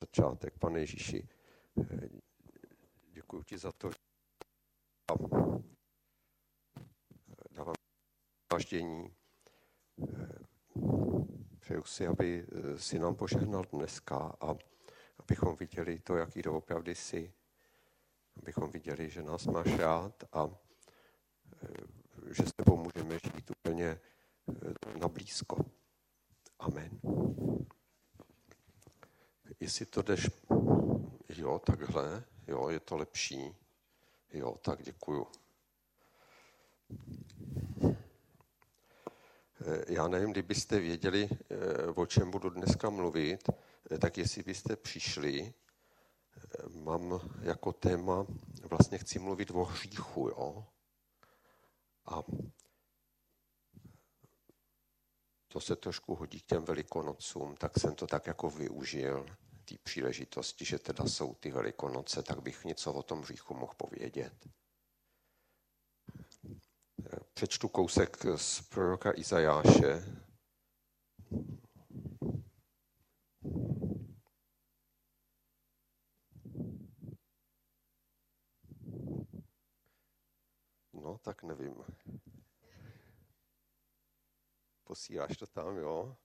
začátek. Pane Ježíši, eh, děkuji ti za to, že dávám váždění. Eh, přeju si, aby eh, si nám požehnal dneska a abychom viděli to, jaký doopravdy jsi, abychom viděli, že nás máš rád a že s tebou můžeme žít úplně na blízko. Amen. Jestli to jdeš, jo, takhle, jo, je to lepší. Jo, tak děkuju. Eh, já nevím, kdybyste věděli, eh, o čem budu dneska mluvit, eh, tak jestli byste přišli, mám jako téma, vlastně chci mluvit o hříchu, jo. A to se trošku hodí k těm velikonocům, tak jsem to tak jako využil, té příležitosti, že teda jsou ty velikonoce, tak bych něco o tom hříchu mohl povědět. Přečtu kousek z proroka Izajáše. No, tak nevím posíláš to tam, jo.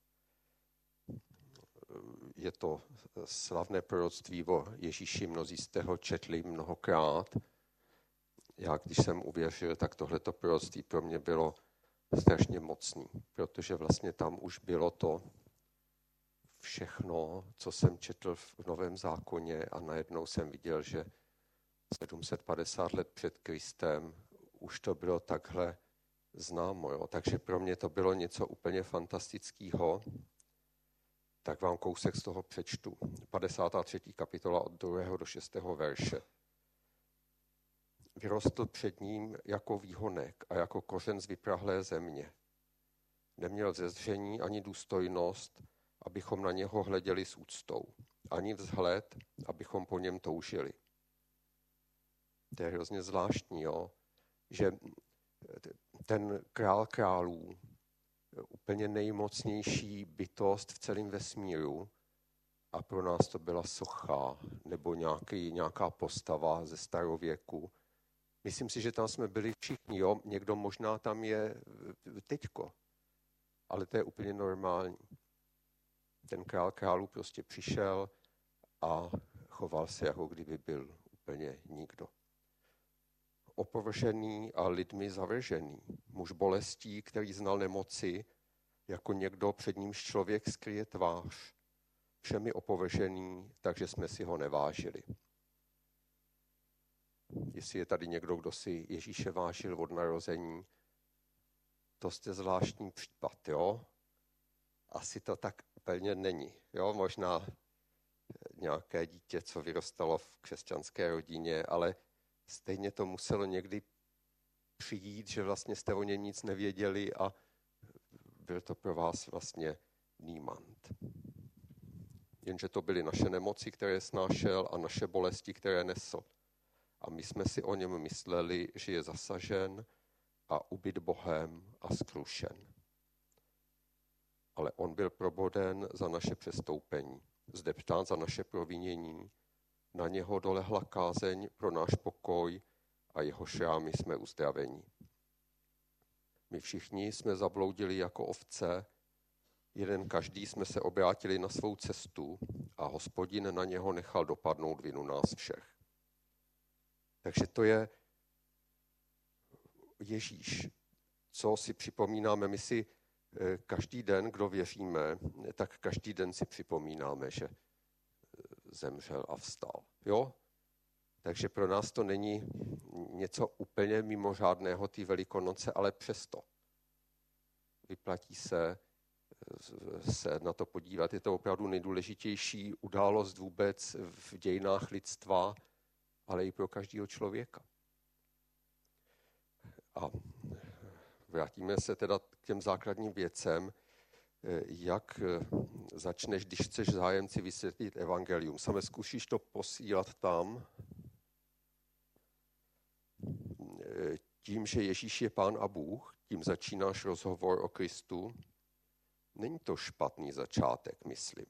Je to slavné proroctví o Ježíši, mnozí jste ho četli mnohokrát. Já, když jsem uvěřil, tak tohleto proroctví pro mě bylo strašně mocný, protože vlastně tam už bylo to všechno, co jsem četl v Novém zákoně a najednou jsem viděl, že 750 let před Kristem už to bylo takhle známo. Jo? Takže pro mě to bylo něco úplně fantastického. Tak vám kousek z toho přečtu. 53. kapitola od 2. do 6. verše. Vyrostl před ním jako výhonek a jako kořen z vyprahlé země. Neměl zezření ani důstojnost, abychom na něho hleděli s úctou. Ani vzhled, abychom po něm toužili. To je hrozně zvláštní, jo? že ten král králů, úplně nejmocnější bytost v celém vesmíru a pro nás to byla socha nebo nějaký, nějaká postava ze starověku. Myslím si, že tam jsme byli všichni, jo? někdo možná tam je teďko, ale to je úplně normální. Ten král králů prostě přišel a choval se, jako kdyby byl úplně nikdo opovržený a lidmi zavržený. Muž bolestí, který znal nemoci, jako někdo před nímž člověk skryje tvář. Všemi opovržený, takže jsme si ho nevážili. Jestli je tady někdo, kdo si Ježíše vážil od narození, to jste zvláštní případ, jo? Asi to tak úplně není. Jo? Možná nějaké dítě, co vyrostalo v křesťanské rodině, ale stejně to muselo někdy přijít, že vlastně jste o něm nic nevěděli a byl to pro vás vlastně nímant. Jenže to byly naše nemoci, které snášel a naše bolesti, které nesl. A my jsme si o něm mysleli, že je zasažen a ubyt Bohem a skrušen. Ale on byl proboden za naše přestoupení, zdeptán za naše provinění, na něho dolehla kázeň pro náš pokoj a jeho šrámy jsme uzdraveni. My všichni jsme zabloudili jako ovce, jeden každý jsme se obrátili na svou cestu a hospodin na něho nechal dopadnout vinu nás všech. Takže to je Ježíš, co si připomínáme. My si eh, každý den, kdo věříme, tak každý den si připomínáme, že zemřel a vstal. Jo? Takže pro nás to není něco úplně mimořádného, ty velikonoce, ale přesto vyplatí se, se na to podívat. Je to opravdu nejdůležitější událost vůbec v dějinách lidstva, ale i pro každého člověka. A vrátíme se teda k těm základním věcem. Jak začneš, když chceš zájemci vysvětlit evangelium. Same zkusíš to posílat tam, tím, že Ježíš je pán a Bůh, tím začínáš rozhovor o Kristu. Není to špatný začátek, myslím.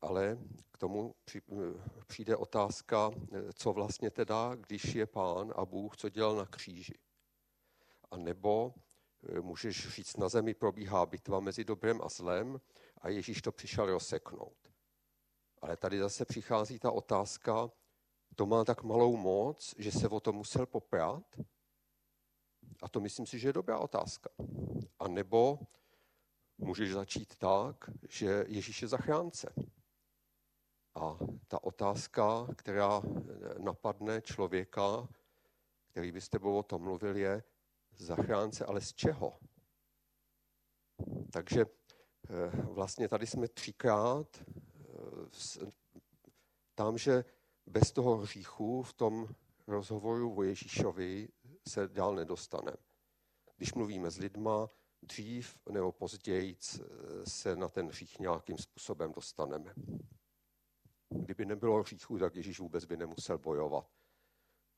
Ale k tomu přijde otázka, co vlastně teda, když je pán a Bůh, co dělal na kříži. A nebo můžeš říct, na zemi probíhá bitva mezi dobrem a zlem a Ježíš to přišel rozseknout. Ale tady zase přichází ta otázka, to má tak malou moc, že se o to musel poprát? A to myslím si, že je dobrá otázka. A nebo můžeš začít tak, že Ježíš je zachránce. A ta otázka, která napadne člověka, který by s tebou o tom mluvil, je zachránce, ale z čeho? Takže eh, vlastně tady jsme třikrát eh, tam, že bez toho hříchu v tom rozhovoru o Ježíšovi se dál nedostaneme. Když mluvíme s lidma, dřív nebo později se na ten hřích nějakým způsobem dostaneme. Kdyby nebylo hříchu, tak Ježíš vůbec by nemusel bojovat,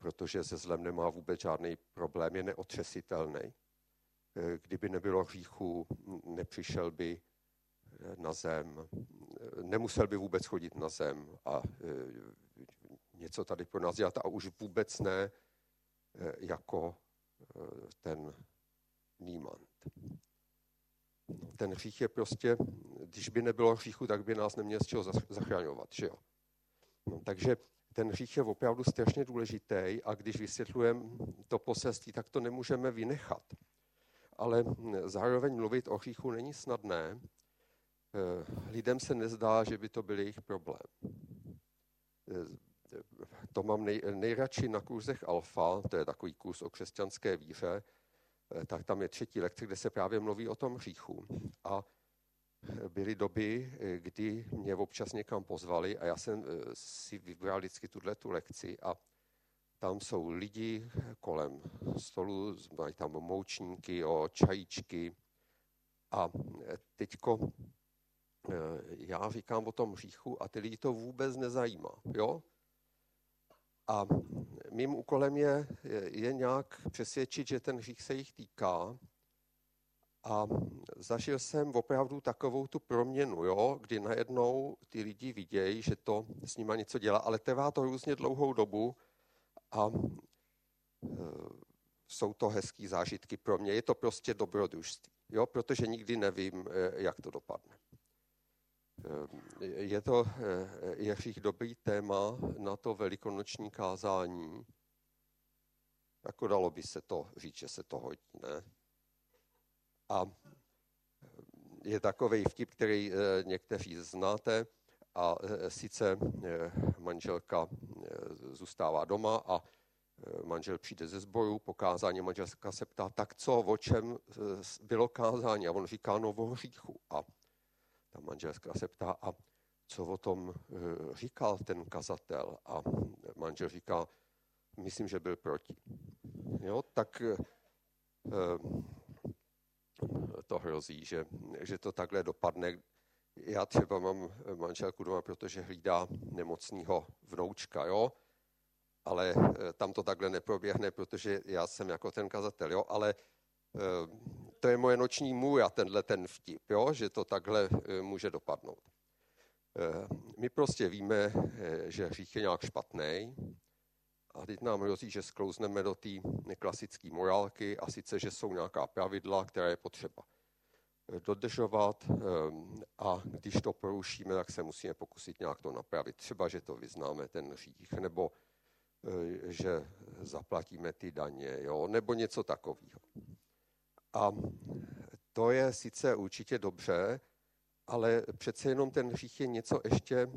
protože se zlem nemá vůbec žádný problém, je neotřesitelný. Kdyby nebylo hříchu, nepřišel by na zem, nemusel by vůbec chodit na zem a něco tady pro nás dělat a už vůbec ne eh, jako eh, ten nímant. No, ten hřích je prostě, když by nebylo hříchu, tak by nás neměl z čeho zachraňovat, že jo? No, takže ten hřích je opravdu strašně důležitý a když vysvětlujeme to poselství, tak to nemůžeme vynechat. Ale zároveň mluvit o hříchu není snadné. Eh, lidem se nezdá, že by to byl jejich problém to mám nej, nejradši na kurzech Alfa, to je takový kurz o křesťanské víře, eh, tak tam je třetí lekce, kde se právě mluví o tom hříchu. A byly doby, eh, kdy mě občas někam pozvali a já jsem eh, si vybral vždycky tuhle tu lekci a tam jsou lidi kolem stolu, mají tam moučníky, o čajíčky a teďko já říkám o tom hříchu a ty lidi to vůbec nezajímá. Jo? A mým úkolem je, je nějak přesvědčit, že ten hřích se jich týká. A zažil jsem opravdu takovou tu proměnu, jo, kdy najednou ty lidi vidějí, že to s nima něco dělá, ale trvá to různě dlouhou dobu a e, jsou to hezký zážitky pro mě. Je to prostě dobrodružství, jo, protože nikdy nevím, e, jak to dopadne. Eh, je to eh, Ježíš dobrý téma na to velikonoční kázání. Jako dalo by se to říct, že se to hodí, ne? A je takový vtip, který eh, někteří znáte, a sice manželka zůstává doma a manžel přijde ze sboru, po kázání manželka se ptá, tak co, o čem bylo kázání? A on říká, no o hříchu. A ta manželská se ptá, a co o tom eh, říkal ten kazatel? A manžel říká, myslím, že byl proti. Jo, tak eh, to hrozí, že, že to takhle dopadne. Já třeba mám manželku doma, protože hlídá nemocného vnoučka, jo? ale eh, tam to takhle neproběhne, protože já jsem jako ten kazatel, jo? ale to je moje noční můj a tenhle ten vtip, jo? že to takhle e, může dopadnout. My prostě víme, že hřích je nějak špatný a teď nám hrozí, že sklouzneme do té klasické morálky a sice, že jsou nějaká pravidla, která je potřeba dodržovat a když to porušíme, tak se musíme pokusit nějak to napravit. Třeba, že to vyznáme, ten hřích, nebo že zaplatíme ty daně, jo? nebo něco takového. A to je sice určitě dobře, ale přece jenom ten hřích je něco ještě eh,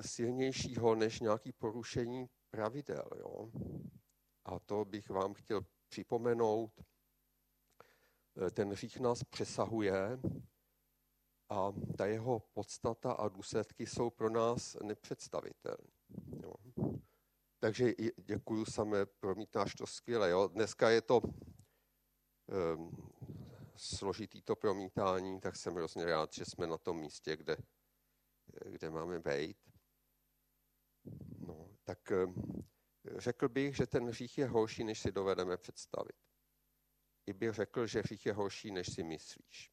silnějšího než nějaký porušení pravidel. Jo? A to bych vám chtěl připomenout. Eh, ten hřích nás přesahuje a ta jeho podstata a důsledky jsou pro nás nepředstavitelné. Takže děkuji samé, promítáš to skvěle. Jo? Dneska je to um, složitý to promítání, tak jsem hrozně rád, že jsme na tom místě, kde, kde máme být. No, tak um, řekl bych, že ten hřích je horší, než si dovedeme představit. I bych řekl, že hřích je horší, než si myslíš.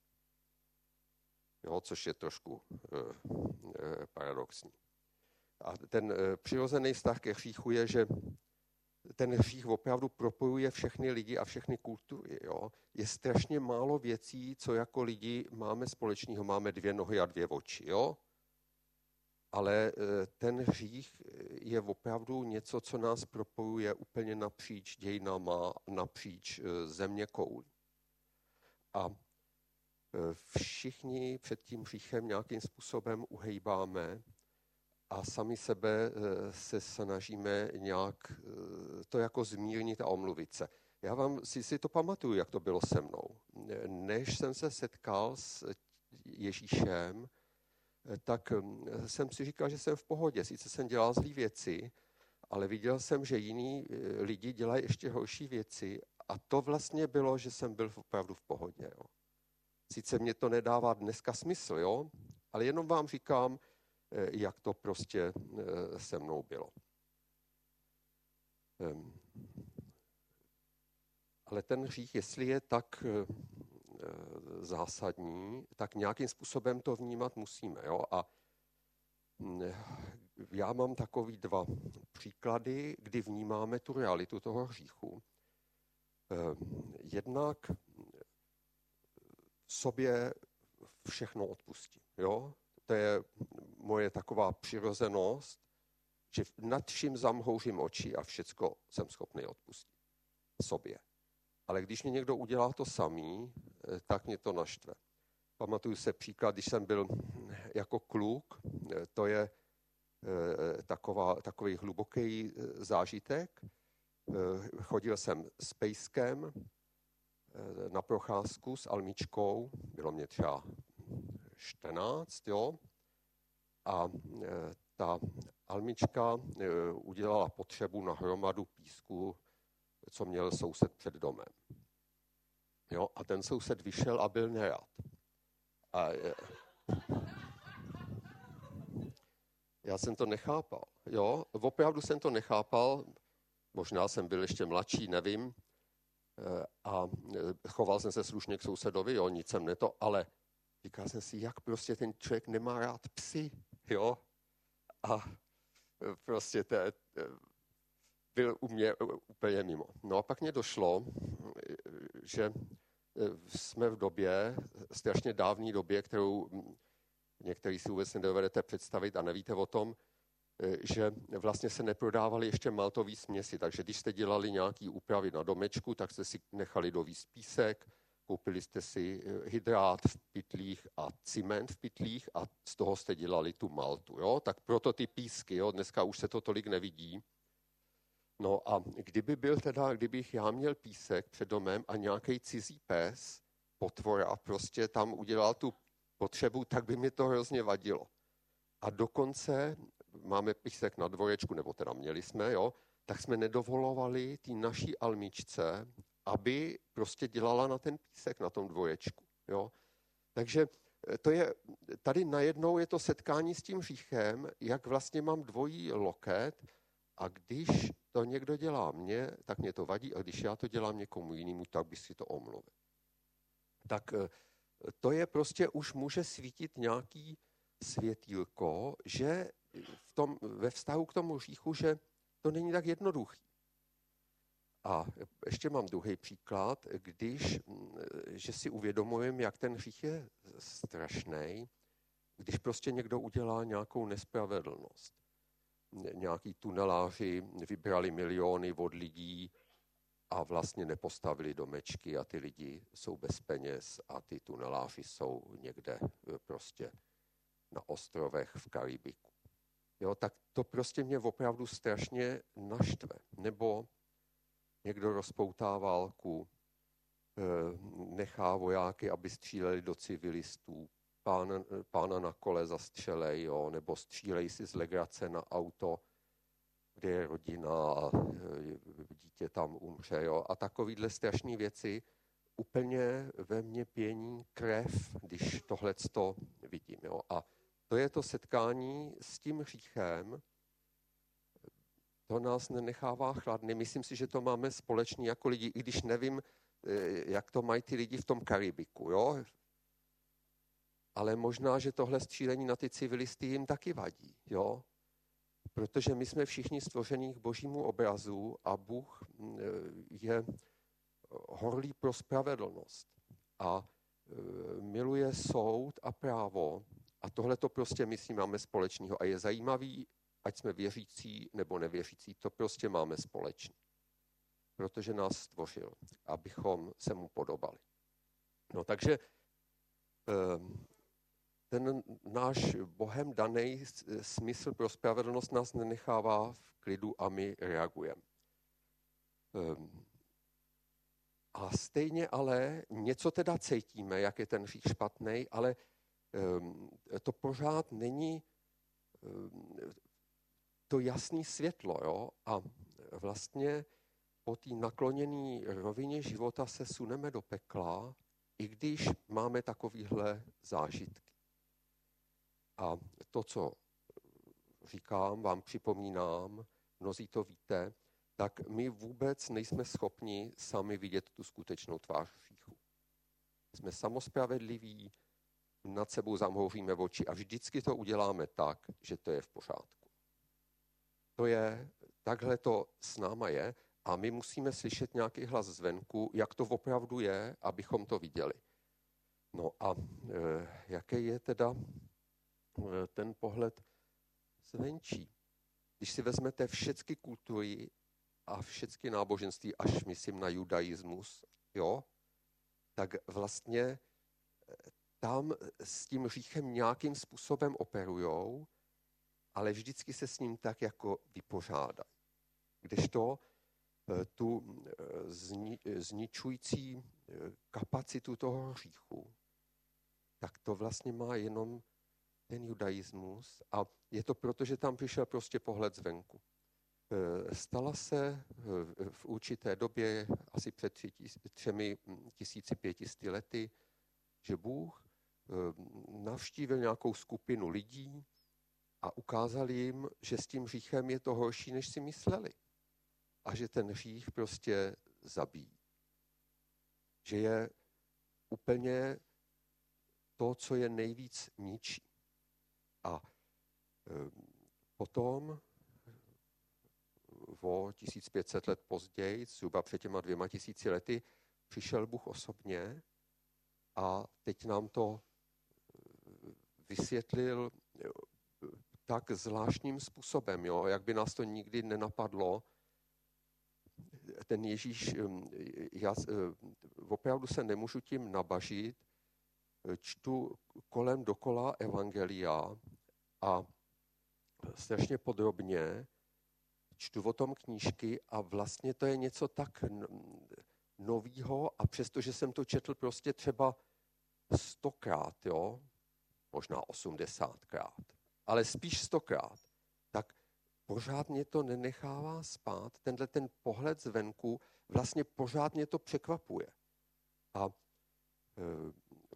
jo, což je trošku e, e, paradoxní. A ten e, přirozený vztah ke hříchu je, že ten hřích opravdu propojuje všechny lidi a všechny kultury. Jo? Je strašně málo věcí, co jako lidi máme společného. Máme dvě nohy a dvě oči. Jo? Ale e, ten hřích je opravdu něco, co nás propojuje úplně napříč dějinama, napříč e, země koulí. A všichni před tím hříchem nějakým způsobem uhejbáme a sami sebe se snažíme nějak to jako zmírnit a omluvit se. Já vám si, si to pamatuju, jak to bylo se mnou. Než jsem se setkal s Ježíšem, tak hm, jsem si říkal, že jsem v pohodě. Sice jsem dělal zlé věci, ale viděl jsem, že jiní eh, lidi dělají ještě horší věci a to vlastně bylo, že jsem byl opravdu v pohodě. Jo. Sice mě to nedává dneska smysl, jo, ale jenom vám říkám, eh, jak to prostě eh, se mnou bylo. Ehm, ale ten hřích, jestli je tak Eh, zásadní, tak nějakým způsobem to vnímat musíme. Jo? A mm, já mám takový dva příklady, kdy vnímáme tu realitu toho hříchu. Eh, jednak sobě všechno odpustím. Jo? To je moje taková přirozenost, že nad vším zamhouřím oči a všecko jsem schopný odpustit sobě. Ale když mě někdo udělá to samý, eh, tak mě to naštve. Pamatuju se příklad, když jsem byl jako kluk, eh, to je eh, taková, takový hluboký zážitek. Chodil jsem s pejskem na procházku s Almičkou, bylo mě třeba 14, jo, a ta Almička udělala potřebu na hromadu písku co měl soused před domem. Jo, a ten soused vyšel a byl nerad. A je... já jsem to nechápal. Jo, opravdu jsem to nechápal. Možná jsem byl ještě mladší, nevím. Eh, a eh, choval jsem se slušně k sousedovi, jo, nic jsem neto, ale říkal jsem si, jak prostě ten člověk nemá rád psy, jo. A eh, prostě to, byl u mě úplně mimo. No a pak mě došlo, že e, jsme v době, strašně dávné době, kterou některý si vůbec nedovedete představit a nevíte o tom, e, že vlastně se neprodávaly ještě maltový směsi, takže když jste dělali nějaký úpravy na domečku, tak jste si nechali dovíst písek, koupili jste si e, hydrát v pytlích a cement v pytlích a z toho jste dělali tu maltu. Jo? Tak proto ty písky, jo? dneska už se to tolik nevidí, No a kdyby byl teda, kdybych já měl písek před domem a nějaký cizí pes, potvora, prostě tam udělal tu potřebu, tak by mi to hrozně vadilo. A dokonce máme písek na dvorečku, nebo teda měli jsme, jo, tak jsme nedovolovali té naší almičce, aby prostě dělala na ten písek na tom dvorečku. Jo. Takže eh, to je, tady najednou je to setkání s tím hříchem, jak vlastně mám dvojí loket a když to někdo dělá mně, tak mě to vadí, a když já to dělám někomu jinému, tak by si to omluvil. Tak eh, to je prostě, už může svítit nějaký světílko, že v tom, ve vztahu k tomu říchu, že to není tak jednoduchý. A ještě mám druhý příklad, když, mm, že si uvědomujeme, jak ten hřích je strašný, když prostě někdo udělá nějakou nespravedlnost nějaký tuneláři vybrali miliony od lidí a vlastně nepostavili domečky a ty lidi jsou bez peněz a ty tuneláři jsou někde eh, prostě na ostrovech v Karibiku. Jo, tak to prostě mě opravdu strašně naštve. Nebo někdo rozpoutá válku, eh, nechá vojáky, aby stříleli do civilistů, pána, pána na kole zastřelej, jo, nebo střílej si z legrace na auto, kde je rodina a e, dítě tam umře. Jo. A takovýhle strašné věci úplně ve mně pění krev, když tohle to vidím. Jo. A to je to setkání s tím hříchem, to nás nenechává chladný. Myslím si, že to máme společný jako lidi, i když nevím, e, jak to mají ty lidi v tom Karibiku. Jo? Ale možná, že tohle střílení na ty civilisty jim taky vadí, jo? Protože my jsme všichni stvoření k božímu obrazu a Bůh mm, je horlý pro spravedlnost a e, miluje soud a právo a tohle to prostě my s ním máme společného a je zajímavý, ať jsme věřící nebo nevěřící, to prostě máme společný. Protože nás stvořil, abychom se mu podobali. No takže ten náš Bohem daný smysl pro spravedlnost nás nenechává v klidu a my reagujeme. Ehm, a stejně ale něco teda cítíme, jak je ten hřích špatný, ale ehm, to pořád není to jasné světlo. Jo? A vlastně po té nakloněné rovině života se suneme do pekla, i když máme takovýhle zážitky. A to, co říkám, vám připomínám, mnozí to víte, tak my vůbec nejsme schopni sami vidět tu skutečnou tvář hříchu. Jsme samospravedliví, nad sebou zamhouříme oči a vždycky to uděláme tak, že to je v pořádku. To je, takhle to s náma je a my musíme slyšet nějaký hlas zvenku, jak to opravdu je, abychom to viděli. No a e, jaký je teda ten pohled zvenčí? Když si vezmete všechny kultury a všechny náboženství, až myslím na judaismus, jo, tak vlastně e, tam s tím říchem nějakým způsobem operujou, ale vždycky se s ním tak jako vypořádají. Kdežto Eh, tu eh, zni, zničující eh, kapacitu toho hříchu, tak to vlastně má jenom ten judaismus a je to proto, že tam přišel prostě pohled zvenku. Stala se v určité době, asi před třemi tisíci pětisty lety, že Bůh navštívil nějakou skupinu lidí a ukázal jim, že s tím hříchem je to horší, než si mysleli a že ten hřích prostě zabíjí. Že je úplně to, co je nejvíc ničí. A potom o 1500 let později, zhruba před těma dvěma tisíci lety, přišel Bůh osobně a teď nám to vysvětlil tak zvláštním způsobem, jo? jak by nás to nikdy nenapadlo, ten Ježíš, já opravdu se nemůžu tím nabažit, čtu kolem dokola evangelia a strašně podrobně čtu o tom knížky a vlastně to je něco tak novýho a přestože jsem to četl prostě třeba stokrát, jo, možná osmdesátkrát, ale spíš stokrát, tak pořád mě to nenechává spát, tenhle ten pohled zvenku vlastně pořád mě to překvapuje. A e,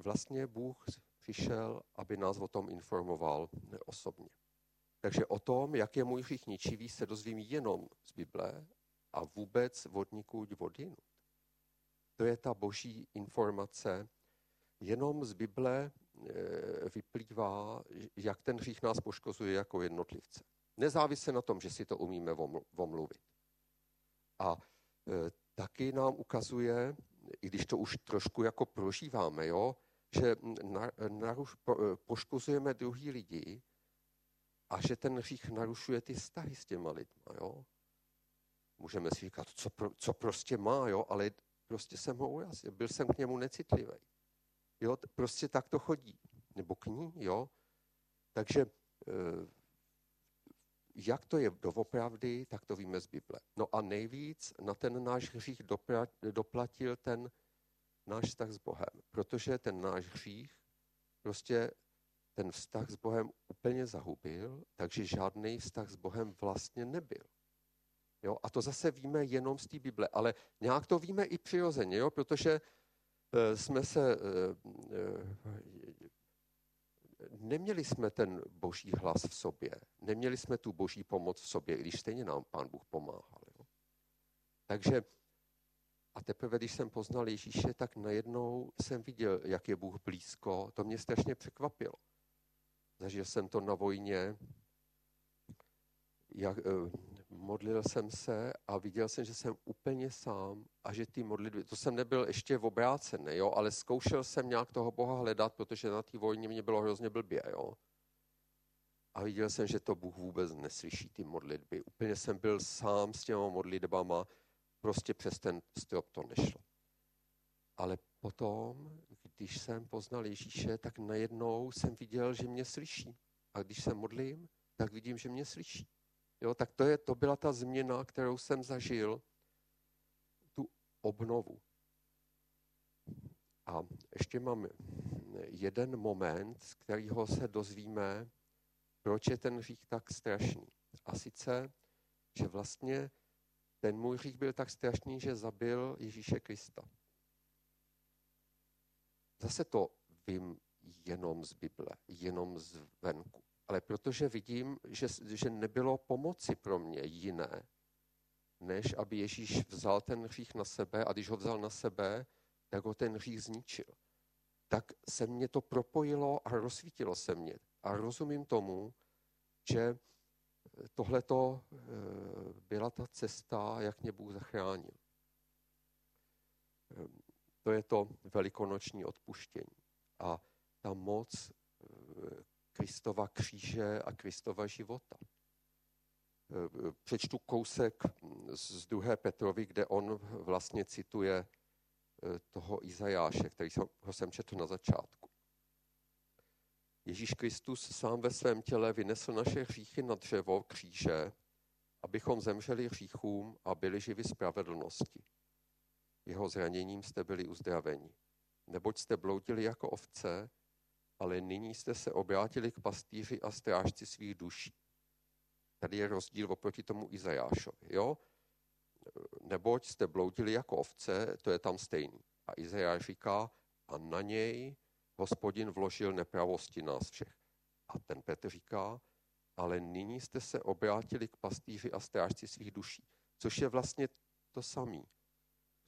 vlastně Bůh přišel, aby nás o tom informoval osobně. Takže o tom, jak je můj hřích ničivý, se dozvím jenom z Bible a vůbec vodníků vodinu. To je ta boží informace. Jenom z Bible e, vyplývá, jak ten hřích nás poškozuje jako jednotlivce. Nezávisle na tom, že si to umíme omluvit. A e, taky nám ukazuje, i když to už trošku jako prožíváme, jo, že na, naruš, po, e, poškozujeme druhý lidi a že ten hřích narušuje ty vztahy s těma lidma. Jo. Můžeme si říkat, co, pro, co prostě má, jo, ale prostě jsem ho urazil, byl jsem k němu necitlivý. Jo, prostě tak to chodí. Nebo k ní, jo. Takže e, jak to je doopravdy, tak to víme z Bible. No a nejvíc na ten náš hřích doplatil ten náš vztah s Bohem, protože ten náš hřích prostě ten vztah s Bohem úplně zahubil, takže žádný vztah s Bohem vlastně nebyl. Jo? A to zase víme jenom z té Bible, ale nějak to víme i přirozeně, jo? protože eh, jsme se eh, eh, neměli jsme ten boží hlas v sobě, neměli jsme tu boží pomoc v sobě, i když stejně nám pán Bůh pomáhal. Jo? Takže A teprve, když jsem poznal Ježíše, tak najednou jsem viděl, jak je Bůh blízko. To mě strašně překvapilo. Zažil jsem to na vojně, jak, eh, modlil jsem se a viděl jsem, že jsem úplně sám a že ty modlitby, to jsem nebyl ještě obrácený, jo, ale zkoušel jsem nějak toho Boha hledat, protože na té vojně mě bylo hrozně blbě, jo. A viděl jsem, že to Bůh vůbec neslyší, ty modlitby. Úplně jsem byl sám s těma modlitbama, prostě přes ten strop to nešlo. Ale potom, když jsem poznal Ježíše, tak najednou jsem viděl, že mě slyší. A když se modlím, tak vidím, že mě slyší. Jo, tak to, je, to byla ta změna, kterou jsem zažil, tu obnovu. A ještě mám jeden moment, z kterého se dozvíme, proč je ten hřích tak strašný. A sice, že vlastně ten můj hřích byl tak strašný, že zabil Ježíše Krista. Zase to vím jenom z Bible, jenom z venku. Ale protože vidím, že, že nebylo pomoci pro mě jiné, než aby Ježíš vzal ten hřích na sebe a když ho vzal na sebe, tak ho ten hřích zničil. Tak se mě to propojilo a rozsvítilo se mě. A rozumím tomu, že tohle to eh, byla ta cesta, jak mě Bůh zachránil. Eh, to je to velikonoční odpuštění. A ta moc eh, Kristova kříže a Kristova života. Přečtu kousek z druhé Petrovi, kde on vlastně cituje toho Izajáše, který jsem četl na začátku. Ježíš Kristus sám ve svém těle vynesl naše hříchy na dřevo kříže, abychom zemřeli hříchům a byli živi spravedlnosti. Jeho zraněním jste byli uzdraveni. Neboť jste bloudili jako ovce, ale nyní jste se obrátili k pastýři a strážci svých duší. Tady je rozdíl oproti tomu Izajášovi. Jo? Neboť jste bloudili jako ovce, to je tam stejný. A Izajáš říká, a na něj hospodin vložil nepravosti nás všech. A ten Petr říká, ale nyní jste se obrátili k pastýři a strážci svých duší. Což je vlastně to samé.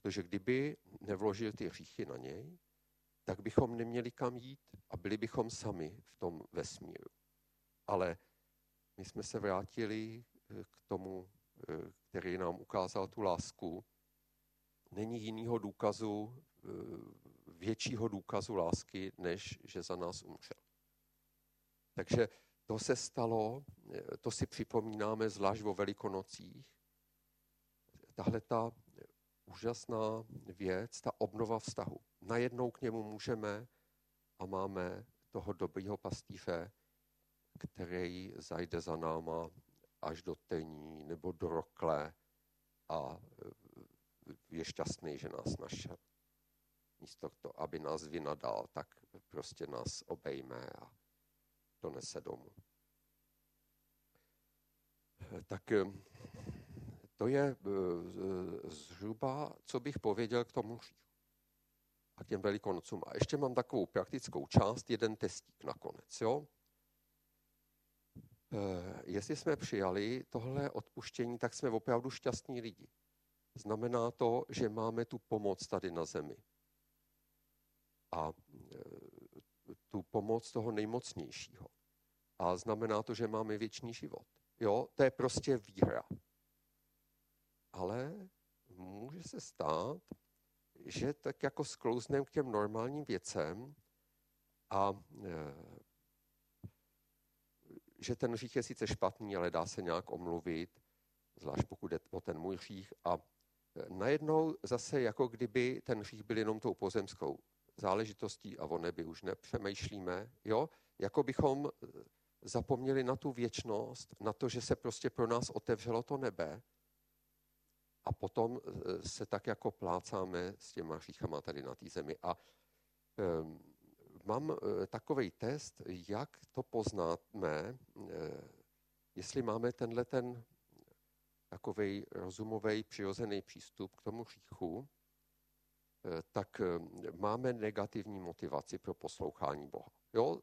Protože kdyby nevložil ty hříchy na něj, tak bychom neměli kam jít a byli bychom sami v tom vesmíru. Ale my jsme se vrátili eh, k tomu, eh, který nám ukázal tu lásku. Není jiného důkazu eh, většího důkazu lásky, než že za nás umřel. Takže to se stalo, to si připomínáme zvlášť o velikonocích. Tahle ta úžasná věc, ta obnova vztahu. Najednou k němu můžeme a máme toho dobrýho pastýře, který zajde za náma až do tení nebo do rokle a je šťastný, že nás našel místo to, aby nás vynadal, tak prostě nás obejme a donese domů. Tak eh, to je eh, zhruba, co bych pověděl k tomu a k těm velikonocům. A ještě mám takovou praktickou část, jeden testík nakonec. Jo? Eh, jestli jsme přijali tohle odpuštění, tak jsme opravdu šťastní lidi. Znamená to, že máme tu pomoc tady na zemi a e, tu pomoc toho nejmocnějšího. A znamená to, že máme věčný život. Jo, to je prostě výhra. Ale může se stát, že tak jako sklouznem k těm normálním věcem a e, že ten hřích je sice špatný, ale dá se nějak omluvit, zvlášť pokud je o ten můj hřích. A najednou zase jako kdyby ten hřích byl jenom tou pozemskou záležitostí a o nebi už nepřemýšlíme, jo? jako bychom eh, zapomněli na tu věčnost, na to, že se prostě pro nás otevřelo to nebe a potom eh, se tak jako plácáme s těma hříchama tady na té zemi. A um, mám uh, takový test, jak to poznáme, jestli máme tenhle ten takový rozumový, přirozený přístup k tomu hříchu, Eh, tak eh, máme negativní motivaci pro poslouchání Boha. Jo,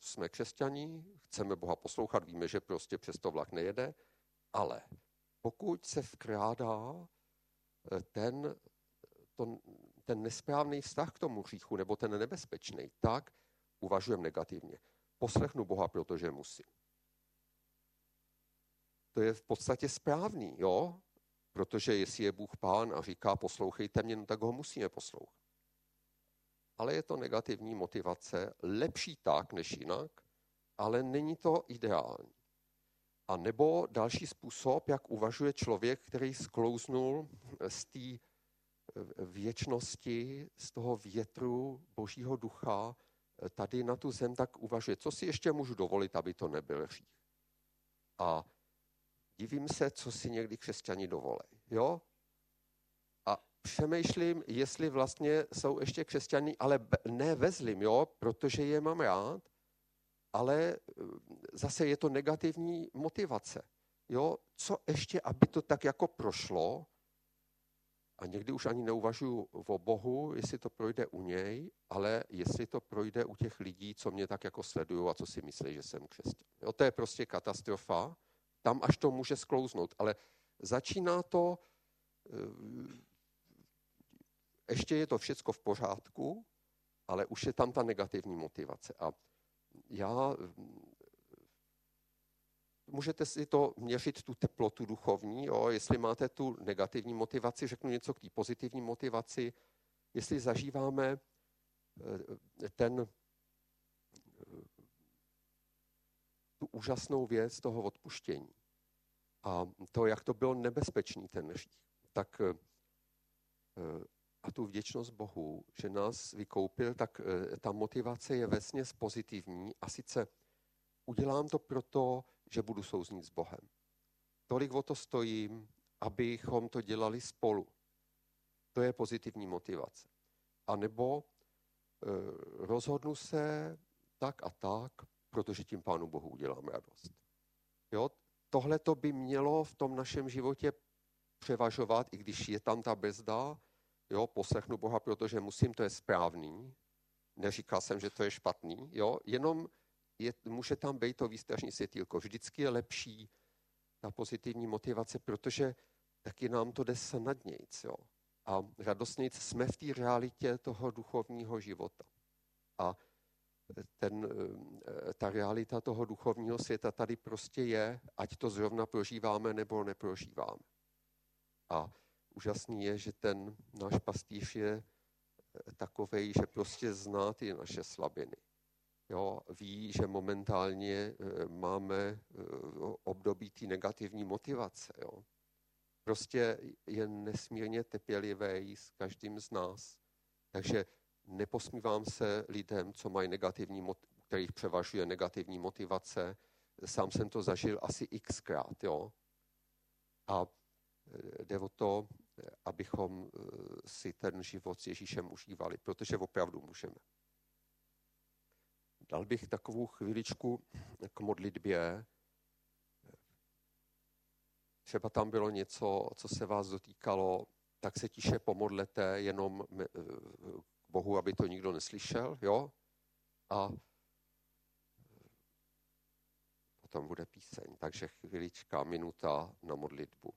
jsme křesťaní, chceme Boha poslouchat, víme, že prostě přes to vlak nejede, ale pokud se vkrádá eh, ten to, ten nesprávný vztah k tomu hříchu, nebo ten nebezpečný, tak uvažujeme negativně. Poslechnu Boha, protože musím. To je v podstatě správný, jo? Protože jestli je Bůh pán a říká poslouchejte mě, no tak ho musíme poslouchat. Ale je to negativní motivace, lepší tak než jinak, ale není to ideální. A nebo další způsob, jak uvažuje člověk, který sklouznul z té eh, věčnosti, z toho větru božího ducha eh, tady na tu zem, tak uvažuje, co si ještě můžu dovolit, aby to nebyl hřích. A divím se, co si někdy křesťani dovolí. Jo? A přemýšlím, jestli vlastně jsou ještě křesťani, ale ne ve zlým, jo? protože je mám rád, ale eh, zase je to negativní motivace. Jo? Co ještě, aby to tak jako prošlo, a někdy už ani neuvažuji o Bohu, jestli to projde u něj, ale jestli to projde u těch lidí, co mě tak jako sledují a co si myslí, že jsem křesťan. Jo, to je prostě katastrofa. Tam až to může sklouznout. Ale začíná to, eh, ještě je to všecko v pořádku, ale už je tam ta negativní motivace. A já, můžete si to měřit, tu teplotu duchovní, jo? jestli máte tu negativní motivaci, řeknu něco k té pozitivní motivaci, jestli zažíváme eh, ten, eh, tu úžasnou věc toho odpuštění a to, jak to bylo nebezpečný ten hřích, tak eh, a tu vděčnost Bohu, že nás vykoupil, tak eh, ta motivace je vesně pozitivní a sice udělám to proto, že budu souznit s Bohem. Tolik o to stojím, abychom to dělali spolu. To je pozitivní motivace. A nebo e, rozhodnu se tak a tak, protože tím Pánu Bohu udělám radost. Jo? Tohle to by mělo v tom našem životě převažovat, i když je tam ta bezda, jo, poslechnu Boha, protože musím, to je správný. Neříkal jsem, že to je špatný, jo, jenom je, může tam být to výstražní světýlko. Vždycky je lepší ta pozitivní motivace, protože taky nám to jde snadnějc. A radostnějc jsme v té realitě toho duchovního života. A ten, ta realita toho duchovního světa tady prostě je, ať to zrovna prožíváme nebo neprožíváme. A úžasný je, že ten náš pastýř je eh, takovej, že prostě zná ty naše slabiny. Jo, ví, že momentálně eh, máme eh, období té negativní motivace. Jo. Prostě je nesmírně trpělivý s každým z nás. Takže neposmívám se lidem, co mají negativní, kterých převažuje negativní motivace. Sám jsem to zažil asi xkrát. Jo. A jde o to, abychom eh, si ten život s Ježíšem užívali, protože opravdu můžeme. Dal bych takovou chviličku k modlitbě. Třeba tam bylo něco, co se vás dotýkalo, tak se tiše pomodlete jenom Bohu, aby to nikdo neslyšel, jo? A potom bude píseň. Takže chvilička, minuta na modlitbu.